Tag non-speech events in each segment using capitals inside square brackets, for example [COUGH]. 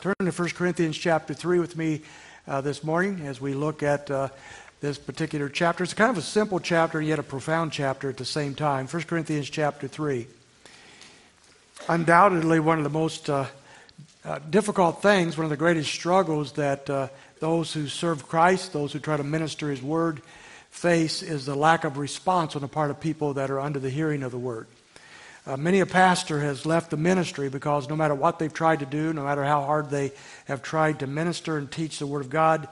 Turn to 1 Corinthians chapter 3 with me uh, this morning as we look at uh, this particular chapter. It's kind of a simple chapter, yet a profound chapter at the same time. 1 Corinthians chapter 3. Undoubtedly, one of the most uh, uh difficult things, one of the greatest struggles that uh, those who serve Christ, those who try to minister His Word, face is the lack of response on the part of people that are under the hearing of the Word. Uh, many a pastor has left the ministry because no matter what they've tried to do, no matter how hard they have tried to minister and teach the Word of God,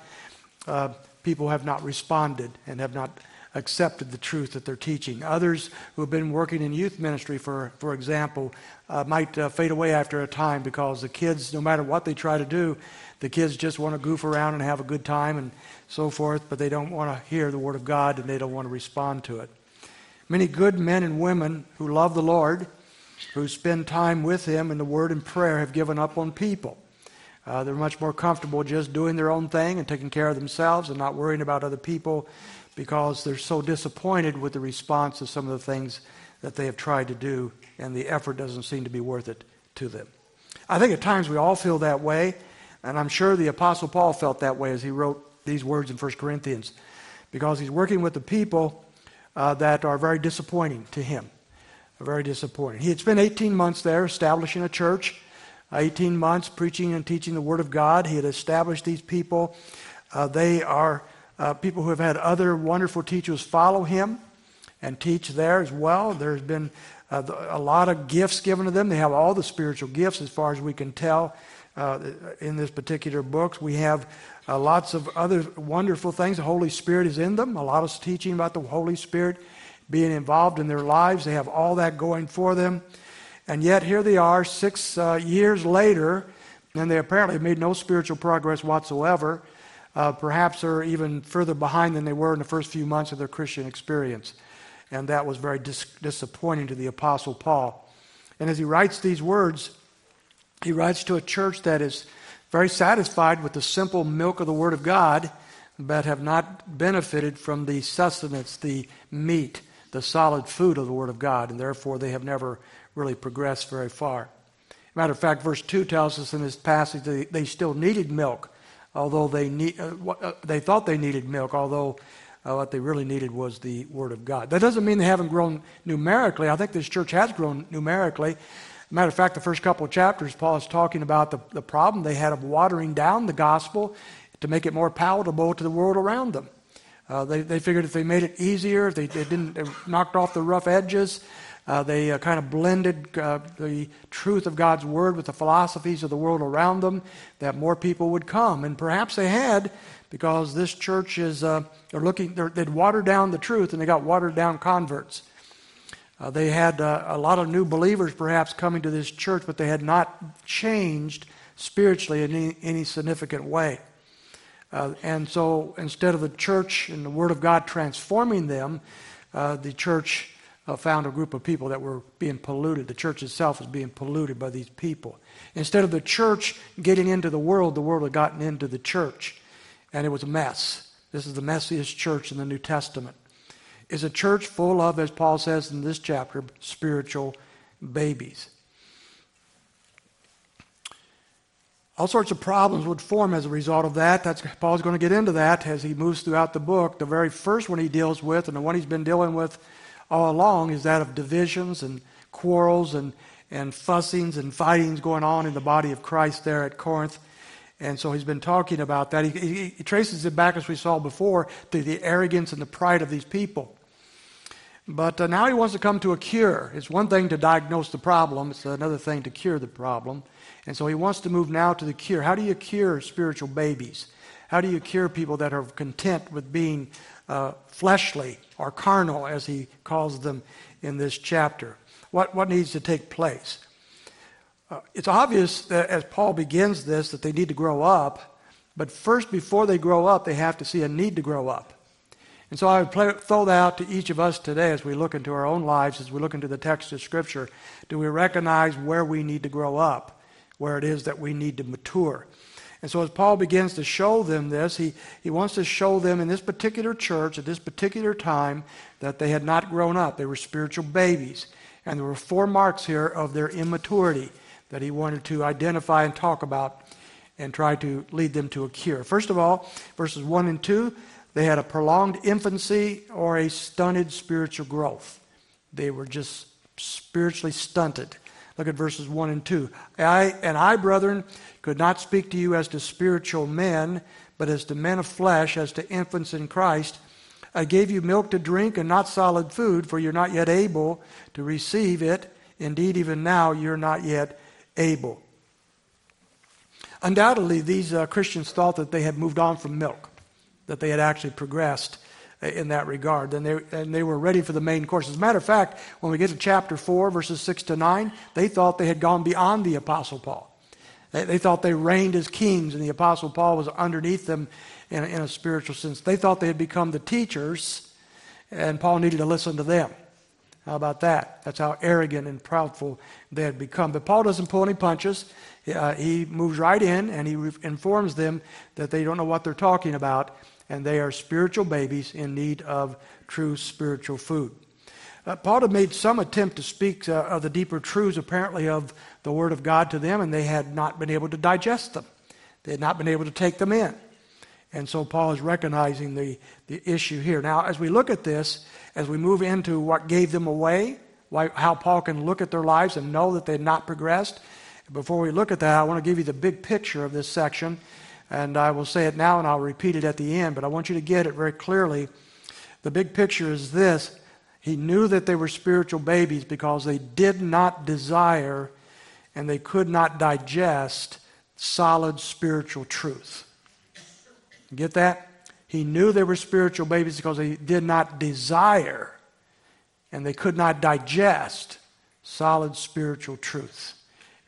uh, people have not responded and have not accepted the truth that they're teaching. Others who have been working in youth ministry, for, for example, uh, might uh, fade away after a time because the kids, no matter what they try to do, the kids just want to goof around and have a good time and so forth, but they don't want to hear the Word of God and they don't want to respond to it. Many good men and women who love the Lord, who spend time with Him in the Word and prayer, have given up on people. Uh, they're much more comfortable just doing their own thing and taking care of themselves and not worrying about other people because they're so disappointed with the response of some of the things that they have tried to do, and the effort doesn't seem to be worth it to them. I think at times we all feel that way, and I'm sure the Apostle Paul felt that way as he wrote these words in 1 Corinthians because he's working with the people uh, that are very disappointing to him. Very disappointing. He had spent 18 months there establishing a church, 18 months preaching and teaching the Word of God. He had established these people. Uh, they are uh, people who have had other wonderful teachers follow him and teach there as well. There's been uh, a lot of gifts given to them. They have all the spiritual gifts as far as we can tell uh, in this particular book. We have uh, lots of other wonderful things. The Holy Spirit is in them. A lot of teaching about the Holy Spirit being involved in their lives. They have all that going for them. And yet, here they are six uh, years later, and they apparently made no spiritual progress whatsoever. Uh, perhaps they're even further behind than they were in the first few months of their Christian experience. And that was very dis- disappointing to the Apostle Paul. And as he writes these words, he writes to a church that is very satisfied with the simple milk of the Word of God, but have not benefited from the sustenance, the meat, the solid food of the Word of God, and therefore they have never really progressed very far. Matter of fact, verse 2 tells us in this passage that they still needed milk, although they, need, uh, uh, they thought they needed milk, although uh, what they really needed was the Word of God. That doesn't mean they haven't grown numerically. I think this church has grown numerically. Matter of fact, the first couple of chapters, Paul is talking about the, the problem they had of watering down the gospel to make it more palatable to the world around them. Uh, they, they figured if they made it easier, if they, they didn't they knocked off the rough edges, uh, they uh, kind of blended uh, the truth of God's word with the philosophies of the world around them, that more people would come. And perhaps they had, because this church is uh, they're looking they're, they'd watered down the truth and they got watered down converts. Uh, they had uh, a lot of new believers perhaps coming to this church, but they had not changed spiritually in any, any significant way. Uh, and so instead of the church and the Word of God transforming them, uh, the church uh, found a group of people that were being polluted. The church itself was being polluted by these people. Instead of the church getting into the world, the world had gotten into the church. And it was a mess. This is the messiest church in the New Testament is a church full of, as Paul says in this chapter, spiritual babies. All sorts of problems would form as a result of that. That's, Paul's going to get into that as he moves throughout the book. The very first one he deals with, and the one he's been dealing with all along, is that of divisions and quarrels and, and fussings and fightings going on in the body of Christ there at Corinth. And so he's been talking about that. He, he, he traces it back, as we saw before, to the arrogance and the pride of these people. But uh, now he wants to come to a cure. It's one thing to diagnose the problem, it's another thing to cure the problem. And so he wants to move now to the cure. How do you cure spiritual babies? How do you cure people that are content with being uh, fleshly or carnal, as he calls them in this chapter? What, what needs to take place? Uh, it's obvious that as Paul begins this that they need to grow up, but first, before they grow up, they have to see a need to grow up. And so I would play, throw that out to each of us today as we look into our own lives, as we look into the text of Scripture. Do we recognize where we need to grow up, where it is that we need to mature? And so as Paul begins to show them this, he, he wants to show them in this particular church, at this particular time, that they had not grown up. They were spiritual babies. And there were four marks here of their immaturity that he wanted to identify and talk about and try to lead them to a cure. First of all, verses 1 and 2, they had a prolonged infancy or a stunted spiritual growth. They were just spiritually stunted. Look at verses 1 and 2. I and I, brethren, could not speak to you as to spiritual men, but as to men of flesh, as to infants in Christ. I gave you milk to drink and not solid food, for you're not yet able to receive it. Indeed, even now you're not yet able. Undoubtedly, these uh, Christians thought that they had moved on from milk, that they had actually progressed uh, in that regard, and they, and they were ready for the main course. As a matter of fact, when we get to chapter 4, verses 6 to 9, they thought they had gone beyond the Apostle Paul. They, they thought they reigned as kings, and the Apostle Paul was underneath them in, in a spiritual sense. They thought they had become the teachers, and Paul needed to listen to them. How about that? That's how arrogant and proudful they had become. But Paul doesn't pull any punches. Uh, he moves right in and he re- informs them that they don't know what they're talking about and they are spiritual babies in need of true spiritual food. Uh, Paul had made some attempt to speak uh, of the deeper truths, apparently, of the Word of God to them, and they had not been able to digest them. They had not been able to take them in. And so Paul is recognizing the, the issue here. Now, as we look at this, as we move into what gave them away, why, how Paul can look at their lives and know that they've not progressed. Before we look at that, I want to give you the big picture of this section. And I will say it now and I'll repeat it at the end, but I want you to get it very clearly. The big picture is this He knew that they were spiritual babies because they did not desire and they could not digest solid spiritual truth. Get that? He knew they were spiritual babies because they did not desire and they could not digest solid spiritual truth.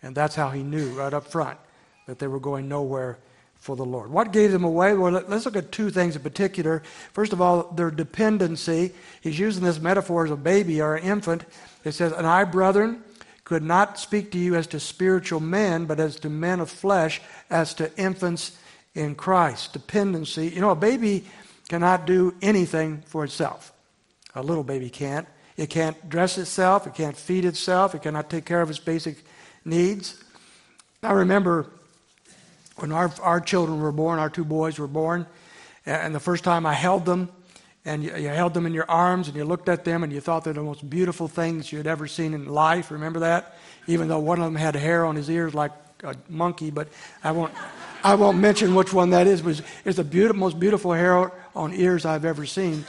And that's how he knew right up front that they were going nowhere for the Lord. What gave them away? Well, let's look at two things in particular. First of all, their dependency. He's using this metaphor as a baby or an infant. It says, And I, brethren, could not speak to you as to spiritual men, but as to men of flesh, as to infants in Christ. Dependency. You know, a baby cannot do anything for itself. A little baby can't. It can't dress itself, it can't feed itself, it cannot take care of its basic needs. I remember when our, our children were born, our two boys were born, and the first time I held them, and you, you, held them in your arms and you looked at them and you thought they're the most beautiful things you had ever seen in life. Remember that? Even though one of them had hair on his ears like a monkey, but I won't. I won't mention which one that is, but it's the beautiful, most beautiful hair on ears I've ever seen.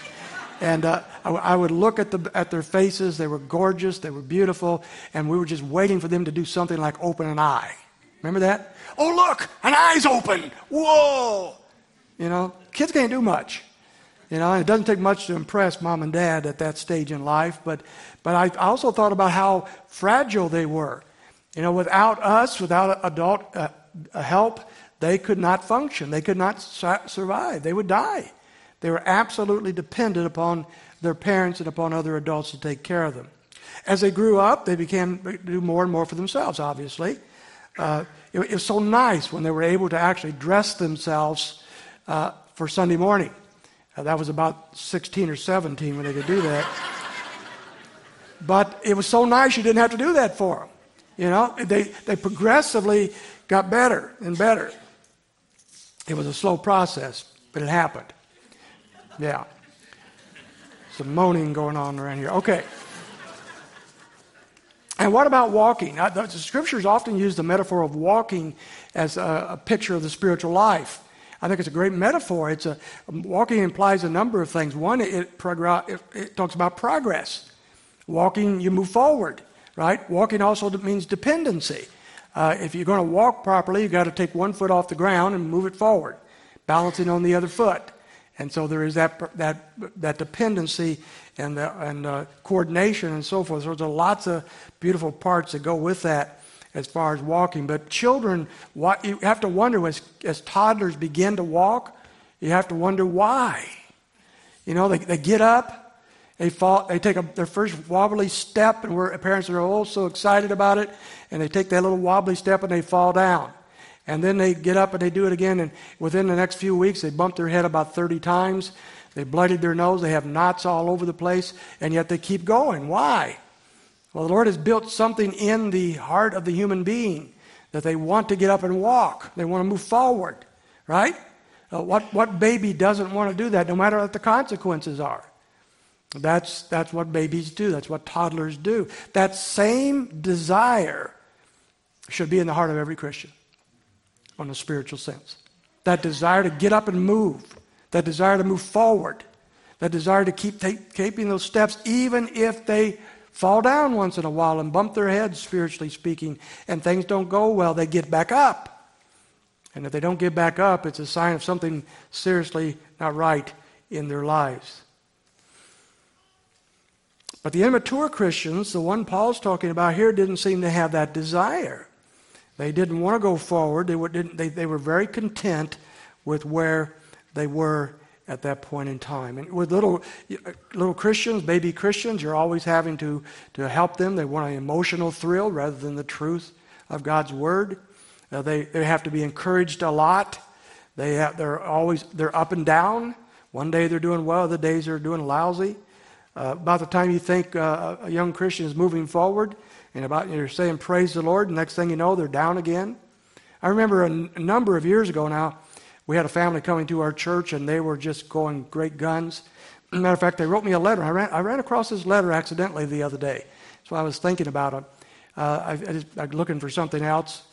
And uh, I, I, would look at, the, at their faces. They were gorgeous. They were beautiful. And we were just waiting for them to do something like open an eye. Remember that? Oh, look, an eye's open. Whoa. You know, kids can't do much. You know, it doesn't take much to impress mom and dad at that stage in life. But, but I also thought about how fragile they were. You know, without us, without adult uh, help, they could not function. They could not survive. They would die. They were absolutely dependent upon their parents and upon other adults to take care of them. As they grew up, they began to do more and more for themselves, obviously. Uh, it, it, was so nice when they were able to actually dress themselves uh, for Sunday morning. Uh, that was about 16 or 17 when they could do that. but it was so nice you didn't have to do that for them. You know, they, they progressively got better and better. It was a slow process, but it happened. Yeah. Some moaning going on around here. Okay. And what about walking? The scriptures often use the metaphor of walking as a, a picture of the spiritual life. I think it's a great metaphor. It's a, walking implies a number of things. One, it, it, it talks about progress. Walking, you move forward, right? Walking also means dependency. Uh, if you're going to walk properly, you've got to take one foot off the ground and move it forward, balancing on the other foot. And so there is that, that, that dependency and, the, and uh, coordination and so forth. So there's lots of beautiful parts that go with that as far as walking. But children, you have to wonder as, as toddlers begin to walk, you have to wonder why. You know, they, they get up, they fall, they take a, their first wobbly step, and we're, parents are all so excited about it, and they take that little wobbly step and they fall down. And then they get up and they do it again, and within the next few weeks, they bump their head about 30 times. They bloodied their nose, they have knots all over the place, and yet they keep going. Why? Well, the Lord has built something in the heart of the human being that they want to get up and walk. They want to move forward, right? Uh, what, what baby doesn't want to do that, no matter what the consequences are? That's, that's what babies do. That's what toddlers do. That same desire should be in the heart of every Christian on a spiritual sense. That desire to get up and move, that desire to move forward, that desire to keep take, keeping those steps, even if they fall down once in a while and bump their heads, spiritually speaking, and things don't go well, they get back up. And if they don't get back up, it's a sign of something seriously not right in their lives. But the immature Christians, the one Paul's talking about here, didn't seem to have that desire. They didn't want to go forward. They were, they, they were very content with where they were at that point in time. And with little, little Christians, baby Christians, you're always having to, to help them. They want an emotional thrill rather than the truth of God's Word. Uh, they, they have to be encouraged a lot. They have, they're always they're up and down. One day they're doing well, other days they're doing lousy. Uh, about the time you think uh, a young Christian is moving forward, and about you're saying praise the Lord, next thing you know, they're down again. I remember a, n- a number of years ago now, we had a family coming to our church, and they were just going great guns. [CLEARS THROAT] Matter of fact, they wrote me a letter. I ran, I ran across this letter accidentally the other day, so I was thinking about it. Uh, I, I, just, I was looking for something else,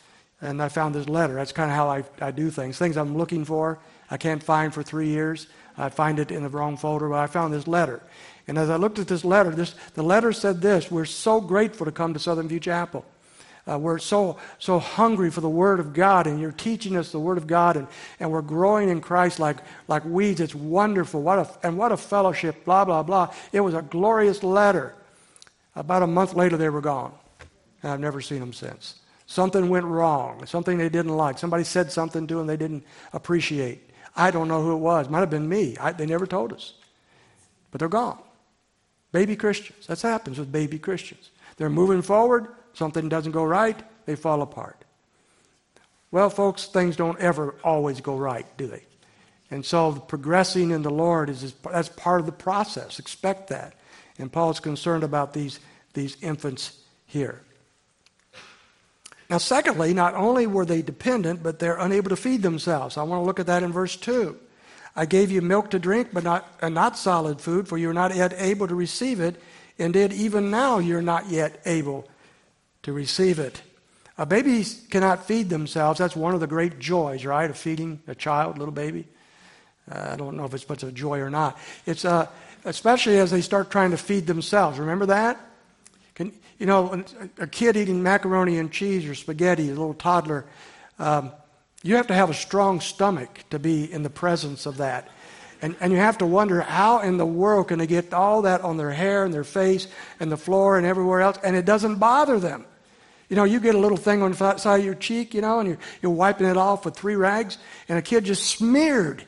and I found this letter. That's kind of how I, I do things. Things I'm looking for, I can't find for three years. I find it in the wrong folder, but I found this letter. And as I looked at this letter, this, the letter said this We're so grateful to come to Southern View Chapel. Uh, we're so, so hungry for the Word of God, and you're teaching us the Word of God, and, and we're growing in Christ like, like weeds. It's wonderful. What a, and what a fellowship, blah, blah, blah. It was a glorious letter. About a month later, they were gone. And I've never seen them since. Something went wrong, something they didn't like. Somebody said something to them they didn't appreciate. I don't know who it was. Might have been me. I, they never told us. But they're gone. Baby Christians. That happens with baby Christians. They're moving forward, something doesn't go right, they fall apart. Well, folks, things don't ever always go right, do they? And so progressing in the Lord is that's part of the process. Expect that. And Paul's concerned about these, these infants here. Now, secondly, not only were they dependent, but they're unable to feed themselves. I want to look at that in verse 2. I gave you milk to drink, but not, uh, not solid food, for you are not yet able to receive it. Indeed, even now you're not yet able to receive it. Uh, babies cannot feed themselves. That's one of the great joys, right, of feeding a child, little baby. Uh, I don't know if it's much of a joy or not. It's uh, especially as they start trying to feed themselves. Remember that? Can, you know, a kid eating macaroni and cheese or spaghetti, a little toddler, um, you have to have a strong stomach to be in the presence of that. And, and you have to wonder how in the world can they get all that on their hair and their face and the floor and everywhere else, and it doesn't bother them. You know, you get a little thing on the side of your cheek, you know, and you're, you're wiping it off with three rags, and a kid just smeared,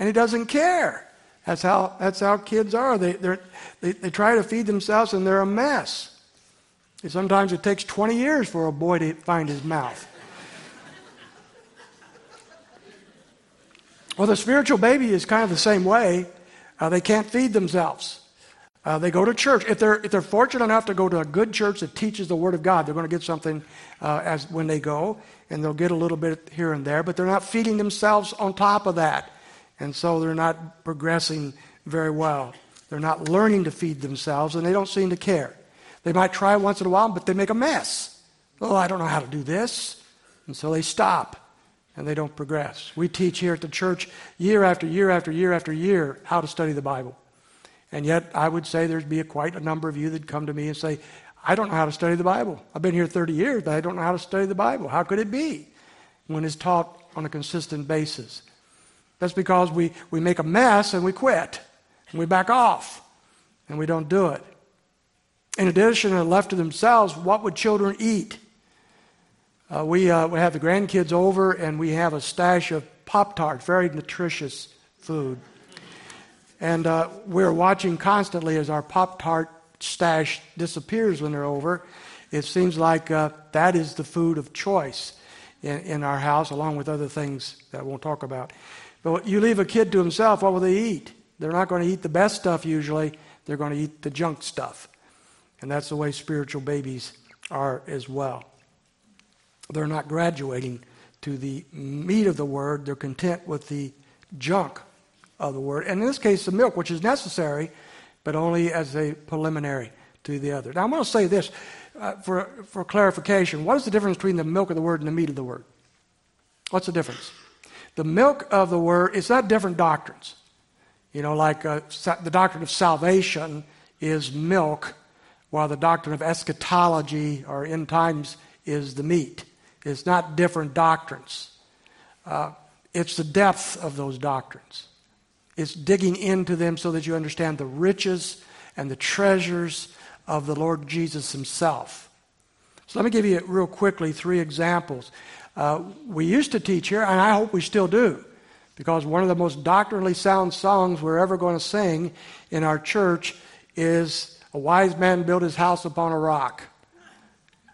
and he doesn't care. That's how, that's how kids are. They, they, they try to feed themselves, and they're a mess. And sometimes it takes 20 years for a boy to find his mouth. Well, the spiritual baby is kind of the same way. Uh, they can't feed themselves. Uh, they go to church. If they're, if they're fortunate enough to go to a good church that teaches the Word of God, they're going to get something uh, as when they go, and they'll get a little bit here and there, but they're not feeding themselves on top of that. And so they're not progressing very well. They're not learning to feed themselves, and they don't seem to care. They might try once in a while, but they make a mess. Oh, I don't know how to do this. And so they stop and they don't progress. We teach here at the church year after year after year after year how to study the Bible. And yet, I would say there'd be a, quite a number of you that come to me and say, I don't know how to study the Bible. I've been here 30 years, but I don't know how to study the Bible. How could it be when it's taught on a consistent basis? That's because we, we make a mess and we quit, and we back off, and we don't do it. In addition, to left to themselves, what would children eat? Uh, we, uh, we have the grandkids over, and we have a stash of Pop Tarts, very nutritious food. And uh, we're watching constantly as our Pop Tart stash disappears when they're over. It seems like uh, that is the food of choice in, in our house, along with other things that I won't talk about. But you leave a kid to himself, what will they eat? They're not going to eat the best stuff usually, they're going to eat the junk stuff. And that's the way spiritual babies are as well. They're not graduating to the meat of the word. They're content with the junk of the word. And in this case, the milk, which is necessary, but only as a preliminary to the other. Now, I'm going to say this uh, for, for clarification. What is the difference between the milk of the word and the meat of the word? What's the difference? The milk of the word is not different doctrines. You know, like uh, the doctrine of salvation is milk, while the doctrine of eschatology or end times is the meat. It's not different doctrines. Uh, it's the depth of those doctrines. It's digging into them so that you understand the riches and the treasures of the Lord Jesus Himself. So let me give you real quickly three examples. Uh, we used to teach here, and I hope we still do, because one of the most doctrinally sound songs we're ever going to sing in our church is A Wise Man Built His House Upon a Rock.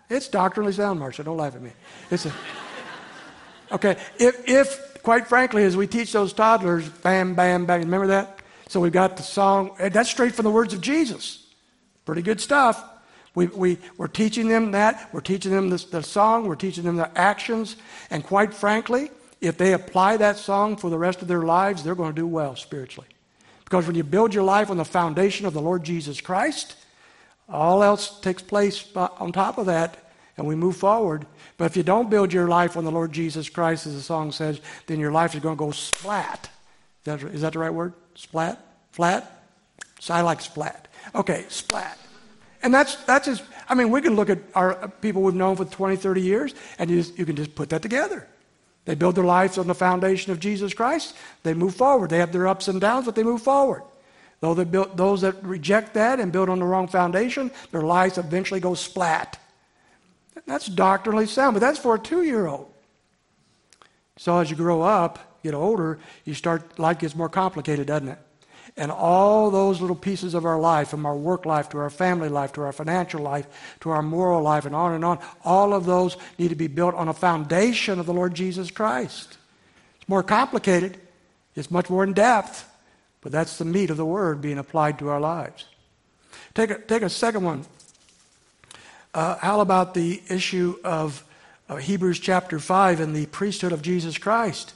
It's doctrinally sound, Marcia. Don't laugh at me. It's a, okay, if, if, quite frankly, as we teach those toddlers, bam, bam, bam, remember that? So we've got the song, eh, that's straight from the words of Jesus. Pretty good stuff. We, we, we're teaching them that. We're teaching them this, the song. We're teaching them the actions. And quite frankly, if they apply that song for the rest of their lives, they're going to do well spiritually. Because when you build your life on the foundation of the Lord Jesus Christ, all else takes place on top of that, and we move forward. But if you don't build your life on the Lord Jesus Christ, as the song says, then your life is going to go splat. Is that, is that the right word? Splat? Flat? So I like splat. Okay, splat. And that's, that's just, I mean, we can look at our people we've known for 20, 30 years, and you, just, you can just put that together. They build their lives on the foundation of Jesus Christ. They move forward. They have their ups and downs, but they move forward. Though they build, those that reject that and build on the wrong foundation, their lives eventually go splat. That's doctrinally sound, but that's for a two year old. So as you grow up, get older, you start, life gets more complicated, doesn't it? And all those little pieces of our life, from our work life to our family life to our financial life to our moral life and on and on, all of those need to be built on a foundation of the Lord Jesus Christ. It's more complicated, it's much more in depth, but that's the meat of the word being applied to our lives. Take a, take a second one. Uh, how about the issue of Hebrews chapter 5 and the priesthood of Jesus Christ?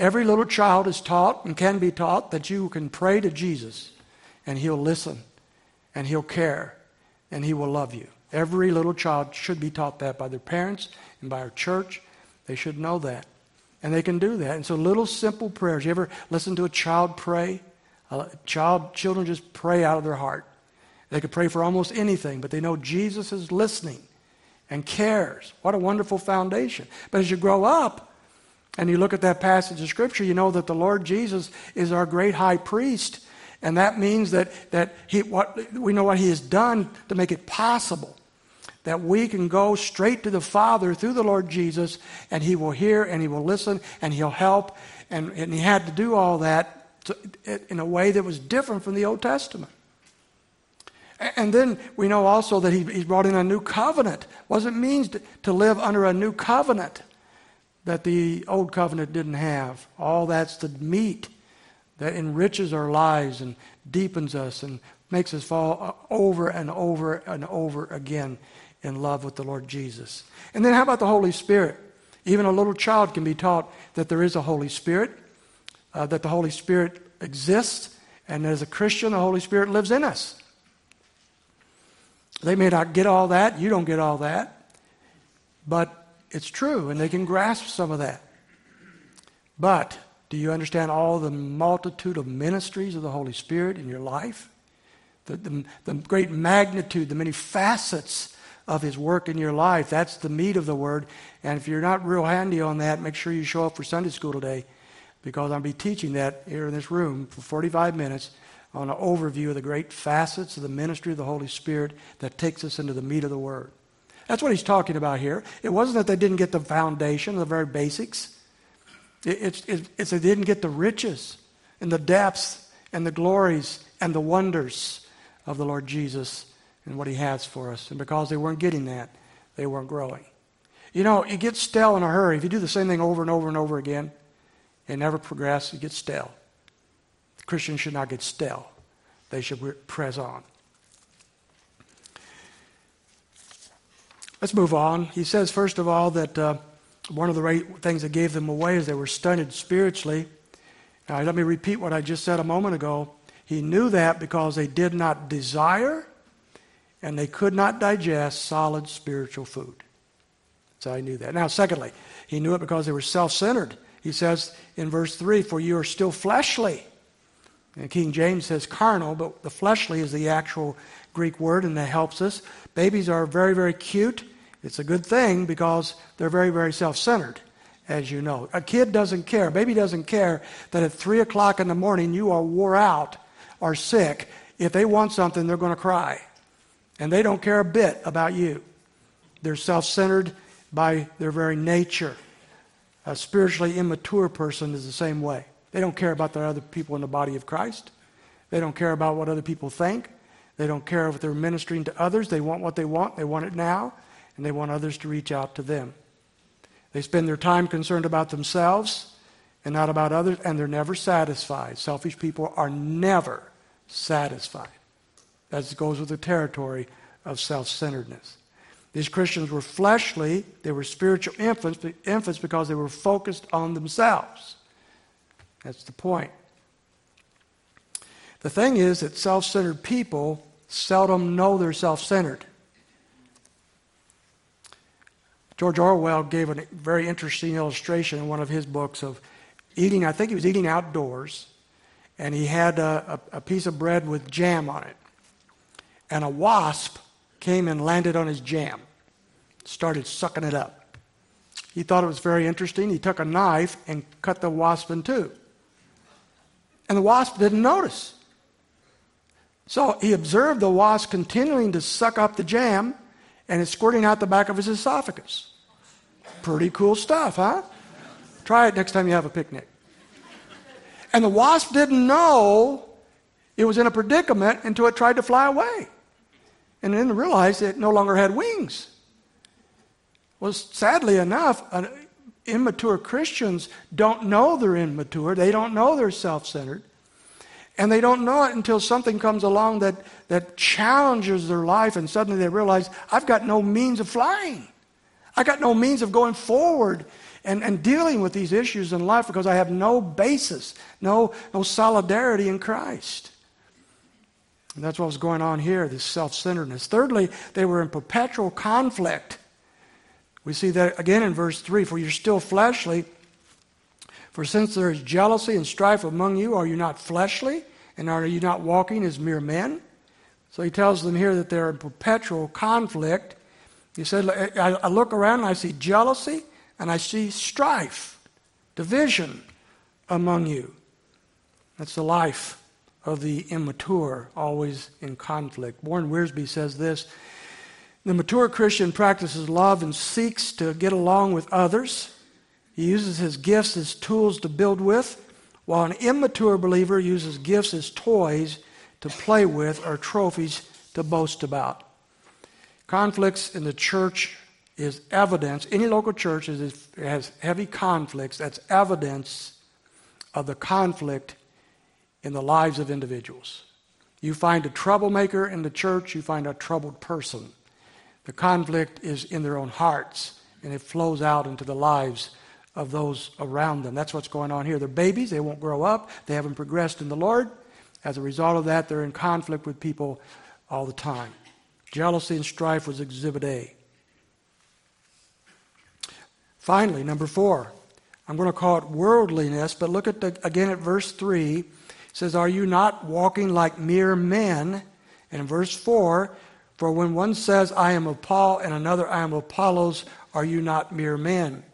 Every little child is taught and can be taught that you can pray to Jesus and he'll listen and he'll care and he will love you. Every little child should be taught that by their parents and by our church. They should know that. And they can do that. And so little simple prayers. You ever listen to a child pray? A child, children just pray out of their heart. They could pray for almost anything, but they know Jesus is listening and cares. What a wonderful foundation. But as you grow up, and you look at that passage of Scripture, you know that the Lord Jesus is our great high priest. And that means that, that he, what, we know what he has done to make it possible that we can go straight to the Father through the Lord Jesus, and he will hear and he will listen and he'll help. And, and he had to do all that to, in a way that was different from the Old Testament. And then we know also that he, he brought in a new covenant. What does it mean to, to live under a new covenant? That the old covenant didn't have. All that's the meat that enriches our lives and deepens us and makes us fall over and over and over again in love with the Lord Jesus. And then how about the Holy Spirit? Even a little child can be taught that there is a Holy Spirit, uh, that the Holy Spirit exists, and as a Christian, the Holy Spirit lives in us. They may not get all that, you don't get all that, but it's true, and they can grasp some of that. But do you understand all the multitude of ministries of the Holy Spirit in your life? The, the, the, great magnitude, the many facets of His work in your life. That's the meat of the Word. And if you're not real handy on that, make sure you show up for Sunday school today because I'll be teaching that here in this room for 45 minutes on an overview of the great facets of the ministry of the Holy Spirit that takes us into the meat of the Word. That's what he's talking about here. It wasn't that they didn't get the foundation, the very basics. It, it's, it, it's they didn't get the riches and the depths and the glories and the wonders of the Lord Jesus and what he has for us. And because they weren't getting that, they weren't growing. You know, you get stale in a hurry. If you do the same thing over and over and over again and never progress, you get stale. Christians should not get stale. They should press on. Let's move on. He says, first of all, that uh, one of the right things that gave them away is they were stunted spiritually. Now, let me repeat what I just said a moment ago. He knew that because they did not desire and they could not digest solid spiritual food. So I knew that. Now, secondly, he knew it because they were self centered. He says in verse 3 For you are still fleshly. And King James says carnal, but the fleshly is the actual Greek word, and that helps us. Babies are very, very cute. It's a good thing because they're very, very self centered, as you know. A kid doesn't care, a baby doesn't care that at 3 o'clock in the morning you are wore out or sick. If they want something, they're going to cry. And they don't care a bit about you. They're self centered by their very nature. A spiritually immature person is the same way. They don't care about the other people in the body of Christ. They don't care about what other people think. They don't care if they're ministering to others. They want what they want. They want it now, and they want others to reach out to them. They spend their time concerned about themselves and not about others, and they're never satisfied. Selfish people are never satisfied. That goes with the territory of self centeredness. These Christians were fleshly, they were spiritual infants, infants because they were focused on themselves. That's the point. The thing is that self centered people seldom know they're self centered. George Orwell gave a very interesting illustration in one of his books of eating, I think he was eating outdoors, and he had a, a, a piece of bread with jam on it. And a wasp came and landed on his jam, started sucking it up. He thought it was very interesting. He took a knife and cut the wasp in two. And the wasp didn't notice. So he observed the wasp continuing to suck up the jam and it's squirting out the back of his esophagus. Pretty cool stuff, huh? Try it next time you have a picnic. And the wasp didn't know it was in a predicament until it tried to fly away. And then realized it no longer had wings. Well, sadly enough, uh, immature Christians don't know they're immature. They don't know they're self centered. And they don't know it until something comes along that, that challenges their life, and suddenly they realize, I've got no means of flying. I got no means of going forward and, and dealing with these issues in life because I have no basis, no, no solidarity in Christ. And that's what was going on here, this self centeredness. Thirdly, they were in perpetual conflict. We see that again in verse 3 For you're still fleshly. For since there is jealousy and strife among you, are you not fleshly? And are you not walking as mere men? So he tells them here that they're in perpetual conflict. He said, I look around and I see jealousy and I see strife, division among you. That's the life of the immature, always in conflict. Warren Wiersbe says this The mature Christian practices love and seeks to get along with others. He uses his gifts as tools to build with while an immature believer uses gifts as toys to play with or trophies to boast about. Conflicts in the church is evidence, any local church has heavy conflicts, that's evidence of the conflict in the lives of individuals. You find a troublemaker in the church, you find a troubled person. The conflict is in their own hearts, and it flows out into the lives of those around them. That's what's going on here. They're babies, they won't grow up, they haven't progressed in the Lord. As a result of that, they're in conflict with people all the time. Jealousy and strife was exhibit A. Finally, number four, I'm going to call it worldliness, but look at the, again at verse 3. It says, Are you not walking like mere men? And in verse 4, for when one says, I am of Paul, and another, I am of Apollos, are you not mere men?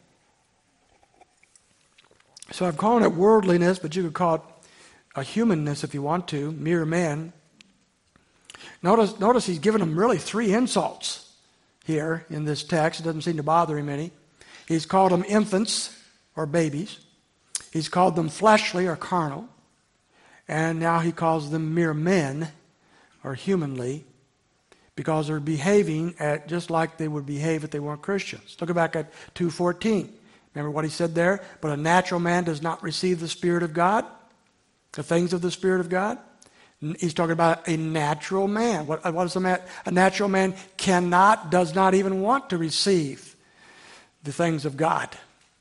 So I'm calling it worldliness, but you could call it a humanness if you want to, mere man. Notice, notice he's given them really three insults here in this text. It doesn't seem to bother him any. He's called them infants or babies. He's called them fleshly or carnal. And now he calls them mere men or humanly because they're behaving at just like they would behave if they weren't Christians. Look back at 214. Remember what he said there? But a natural man does not receive the Spirit of God, the things of the Spirit of God. He's talking about a natural man. What, uh, what is a, man? a natural man cannot, does not even want to receive the things of God.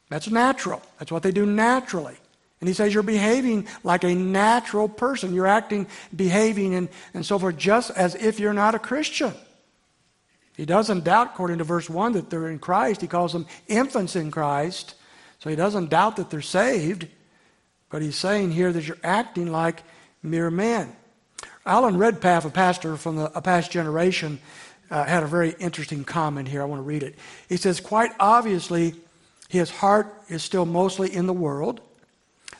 That's natural. That's what they do naturally. And he says you're behaving like a natural person. You're acting, behaving, and, and so forth, just as if you're not a Christian. He doesn't doubt, according to verse 1, that they're in Christ. He calls them infants in Christ. So he doesn't doubt that they're saved. But he's saying here that you're acting like mere men. Alan Redpath, a pastor from the, a past generation, uh, had a very interesting comment here. I want to read it. He says, Quite obviously, his heart is still mostly in the world.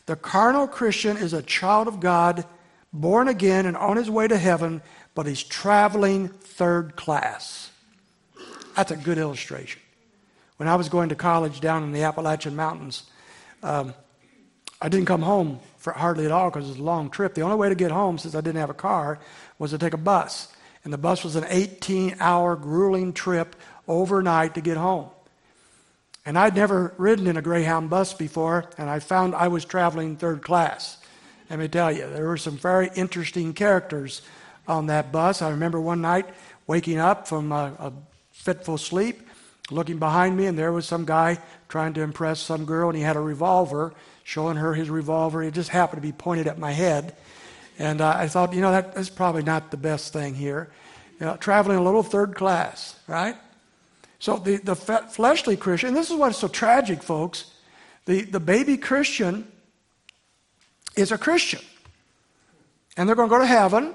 The carnal Christian is a child of God, born again and on his way to heaven, but he's traveling third class. That's a good illustration. When I was going to college down in the Appalachian Mountains, um, I didn't come home for hardly at all because it was a long trip. The only way to get home, since I didn't have a car, was to take a bus. And the bus was an 18 hour grueling trip overnight to get home. And I'd never ridden in a Greyhound bus before, and I found I was traveling third class. Let me tell you, there were some very interesting characters on that bus. I remember one night waking up from a, a fitful sleep, looking behind me, and there was some guy trying to impress some girl, and he had a revolver, showing her his revolver. It just happened to be pointed at my head. And uh, I thought, you know, that, that's probably not the best thing here. You know, traveling a little third class, right? So the, the fleshly Christian, and this is what's so tragic, folks. The, the baby Christian is a Christian. And they're going to go to heaven,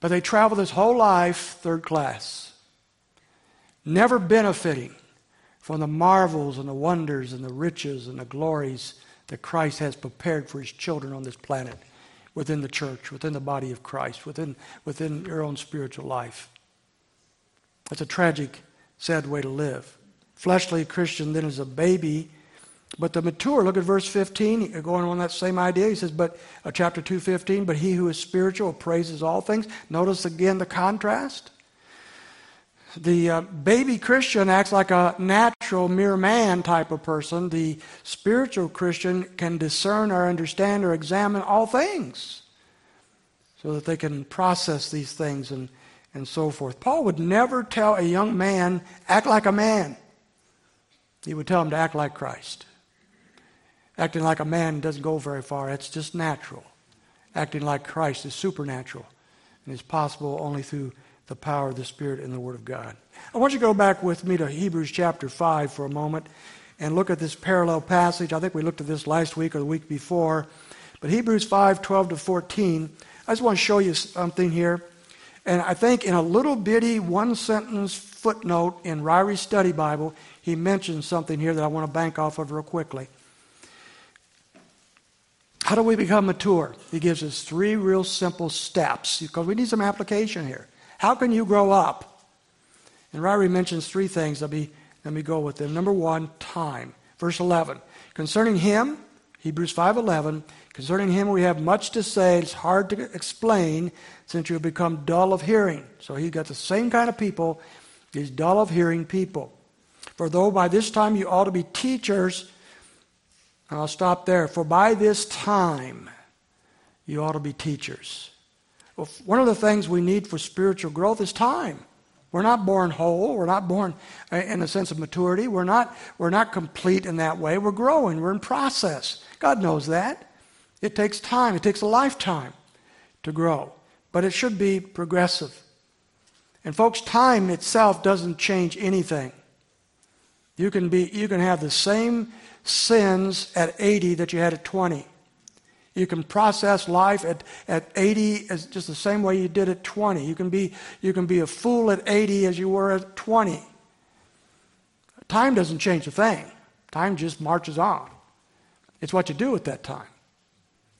but they travel this whole life third class, never benefiting from the marvels and the wonders and the riches and the glories that Christ has prepared for his children on this planet, within the church, within the body of Christ, within, within your own spiritual life. That's a tragic, sad way to live. Fleshly Christian then is a baby, but the mature, look at verse 15, going on that same idea. He says, but uh, chapter 215, but he who is spiritual praises all things. Notice again the contrast. The uh, baby Christian acts like a natural, mere man type of person. The spiritual Christian can discern or understand or examine all things so that they can process these things and and so forth. Paul would never tell a young man, act like a man. He would tell him to act like Christ. Acting like a man doesn't go very far, it's just natural. Acting like Christ is supernatural and is possible only through the power of the Spirit and the Word of God. I want you to go back with me to Hebrews chapter 5 for a moment and look at this parallel passage. I think we looked at this last week or the week before. But Hebrews 5 12 to 14, I just want to show you something here. And I think in a little bitty one sentence footnote in Ryrie's study Bible, he mentions something here that I want to bank off of real quickly. How do we become mature? He gives us three real simple steps because we need some application here. How can you grow up? And Ryrie mentions three things. Let me, let me go with them. Number one, time. Verse 11. Concerning him, Hebrews 5.11, concerning him we have much to say. It's hard to explain since you have become dull of hearing. So he got the same kind of people, these dull of hearing people. For though by this time you ought to be teachers, I'll stop there. For by this time you ought to be teachers. Well, one of the things we need for spiritual growth is time. We're not born whole. We're not born uh, in a sense of maturity. We're not, we're not complete in that way. We're growing. We're in process. God knows that. It takes time. It takes a lifetime to grow but it should be progressive. And folks, time itself doesn't change anything. You can, be, you can have the same sins at 80 that you had at 20. You can process life at, at 80 as just the same way you did at 20. You can, be, you can be a fool at 80 as you were at 20. Time doesn't change a thing. Time just marches on. It's what you do at that time.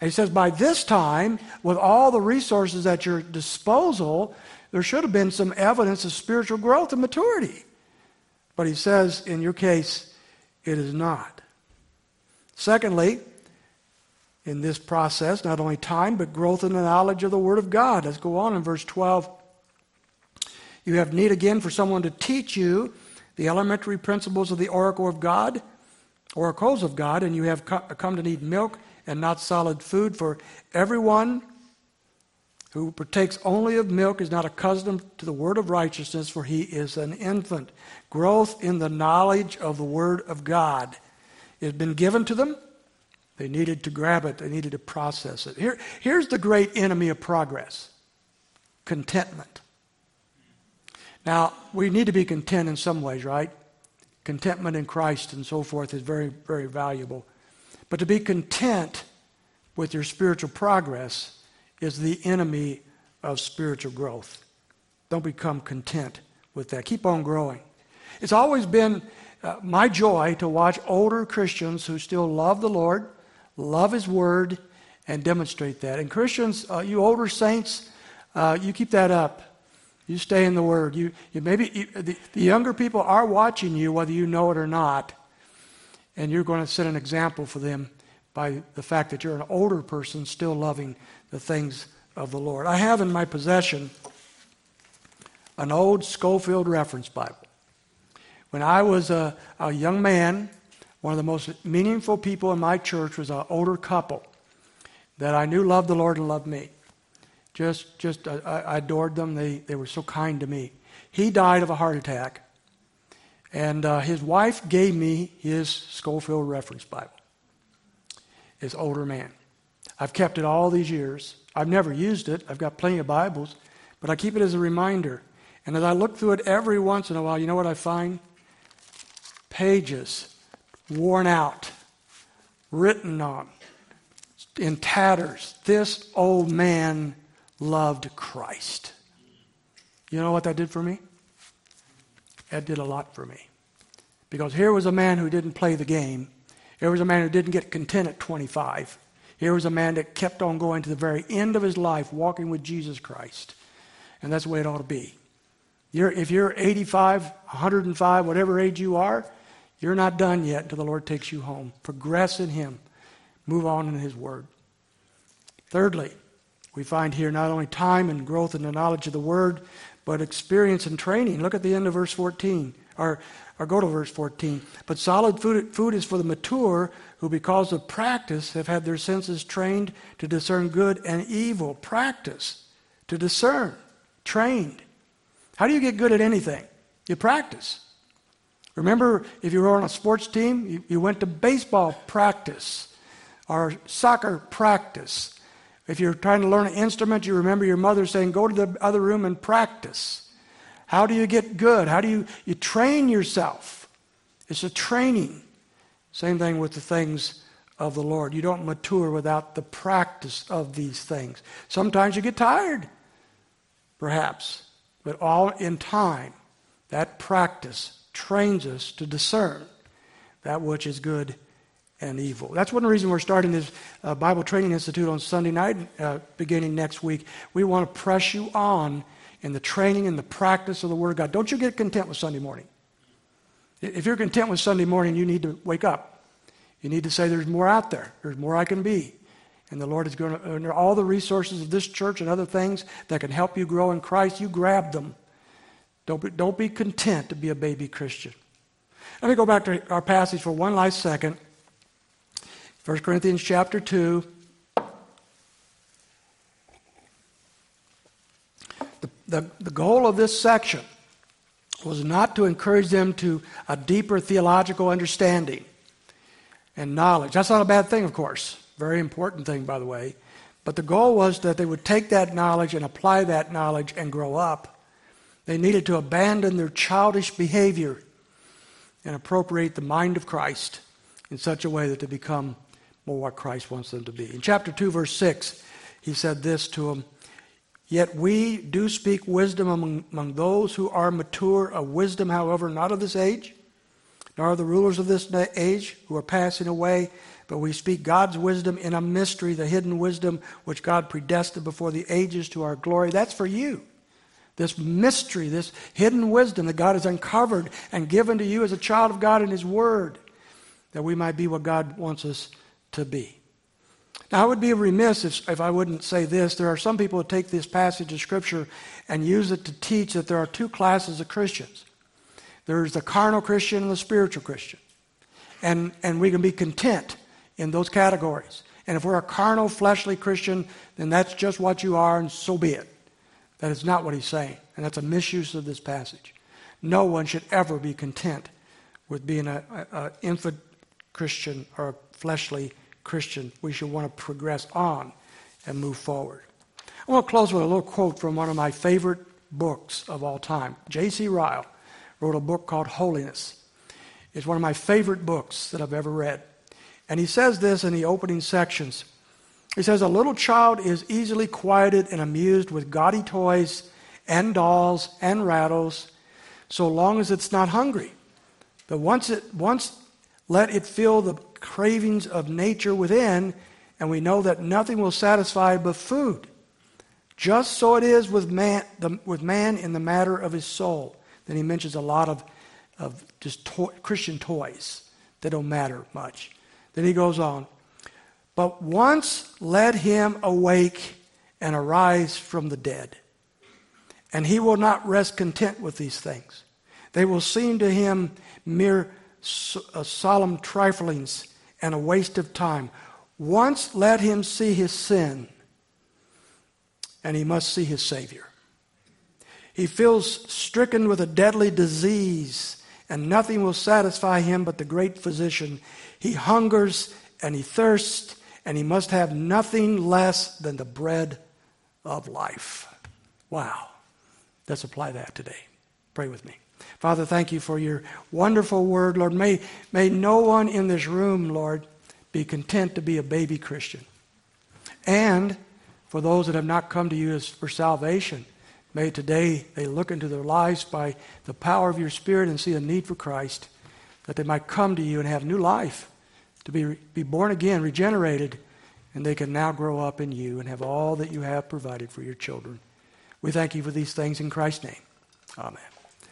And he says, by this time, with all the resources at your disposal, there should have been some evidence of spiritual growth and maturity. But he says, in your case, it is not. Secondly, in this process, not only time, but growth in the knowledge of the Word of God. Let's go on in verse 12. You have need again for someone to teach you the elementary principles of the oracle of God, oracles of God, and you have come to need milk and not solid food, for everyone who partakes only of milk is not accustomed to the word of righteousness, for he is an infant. Growth in the knowledge of the word of God has been given to them. They needed to grab it, they needed to process it. Here, here's the great enemy of progress contentment. Now, we need to be content in some ways, right? Contentment in Christ and so forth is very, very valuable. But to be content with your spiritual progress is the enemy of spiritual growth. Don't become content with that. Keep on growing. It's always been uh, my joy to watch older Christians who still love the Lord, love His Word, and demonstrate that. And Christians, uh, you older saints, uh, you keep that up. You stay in the Word. You, you maybe you, the, the younger people are watching you, whether you know it or not, and you're going to set an example for them by the fact that you're an older person still loving the things of the Lord. I have in my possession an old Scofield Reference Bible. When I was a, a young man, one of the most meaningful people in my church was an older couple that I knew loved the Lord and loved me. Just, just I, I adored them. They, they were so kind to me. He died of a heart attack, and uh, his wife gave me his Scofield Reference Bible. His older man. I've kept it all these years. I've never used it. I've got plenty of Bibles, but I keep it as a reminder. And as I look through it every once in a while, you know what I find? Pages worn out, written on, in tatters. This old man loved Christ. You know what that did for me? That did a lot for me. Because here was a man who didn't play the game. Here was a man who didn't get content at 25. Here was a man that kept on going to the very end of his life, walking with Jesus Christ. And that's the way it ought to be. You're, if you're 85, 105, whatever age you are, you're not done yet until the Lord takes you home. Progress in Him. Move on in His Word. Thirdly, we find here not only time and growth in the knowledge of the Word, but experience and training. Look at the end of verse 14, or, or go to verse 14. But solid food, food is for the mature who, because of practice, have had their senses trained to discern good and evil. Practice, to discern, trained. How do you get good at anything? You practice. Remember, if you were on a sports team, you, you went to baseball practice or soccer practice. If you're trying to learn an instrument, you remember your mother saying, Go to the other room and practice. How do you get good? How do you, you train yourself? It's a training. Same thing with the things of the Lord. You don't mature without the practice of these things. Sometimes you get tired, perhaps, but all in time. That practice trains us to discern that which is good and evil. That's one reason we're starting this uh, Bible Training Institute on Sunday night, uh, beginning next week. We want to press you on in the training and the practice of the Word of God. Don't you get content with Sunday morning. If you're content with Sunday morning, you need to wake up. You need to say, There's more out there, there's more I can be. And the Lord is going to, under all the resources of this church and other things that can help you grow in Christ, you grab them. Don't be, don't be content to be a baby Christian. Let me go back to our passage for one last second. 1 Corinthians chapter 2. The, the, the goal of this section was not to encourage them to a deeper theological understanding and knowledge. That's not a bad thing, of course. Very important thing, by the way. But the goal was that they would take that knowledge and apply that knowledge and grow up. They needed to abandon their childish behavior and appropriate the mind of Christ in such a way that they become more what Christ wants them to be. In chapter 2, verse 6, he said this to them Yet we do speak wisdom among, among those who are mature, of wisdom, however, not of this age, nor of the rulers of this age who are passing away, but we speak God's wisdom in a mystery, the hidden wisdom which God predestined before the ages to our glory. That's for you. This mystery, this hidden wisdom that God has uncovered and given to you as a child of God in His Word, that we might be what God wants us to be. Now, I would be remiss if, if I wouldn't say this. There are some people who take this passage of Scripture and use it to teach that there are two classes of Christians there's the carnal Christian and the spiritual Christian. And, and we can be content in those categories. And if we're a carnal, fleshly Christian, then that's just what you are, and so be it. That is not what he's saying. And that's a misuse of this passage. No one should ever be content with being an infant Christian or a fleshly Christian. We should want to progress on and move forward. I want to close with a little quote from one of my favorite books of all time. J.C. Ryle wrote a book called Holiness. It's one of my favorite books that I've ever read. And he says this in the opening sections. He says, A little child is easily quieted and amused with gaudy toys and dolls and rattles so long as it's not hungry. But once it once let it feel the cravings of nature within, and we know that nothing will satisfy but food. Just so it is with man, the, with man in the matter of his soul. Then he mentions a lot of, of just to- Christian toys that don't matter much. Then he goes on. But once let him awake and arise from the dead. And he will not rest content with these things. They will seem to him mere uh, solemn triflings and a waste of time. Once let him see his sin, and he must see his Savior. He feels stricken with a deadly disease, and nothing will satisfy him but the great physician. He hungers and he thirsts, and he must have nothing less than the bread of life. Wow. Let's apply that today. Pray with me. Father, thank you for your wonderful word, Lord. May, may no one in this room, Lord, be content to be a baby Christian. And for those that have not come to you as for salvation, may today they look into their lives by the power of your Spirit and see a need for Christ, that they might come to you and have new life, to be, be born again, regenerated, and they can now grow up in you and have all that you have provided for your children. We thank you for these things in Christ's name. Amen.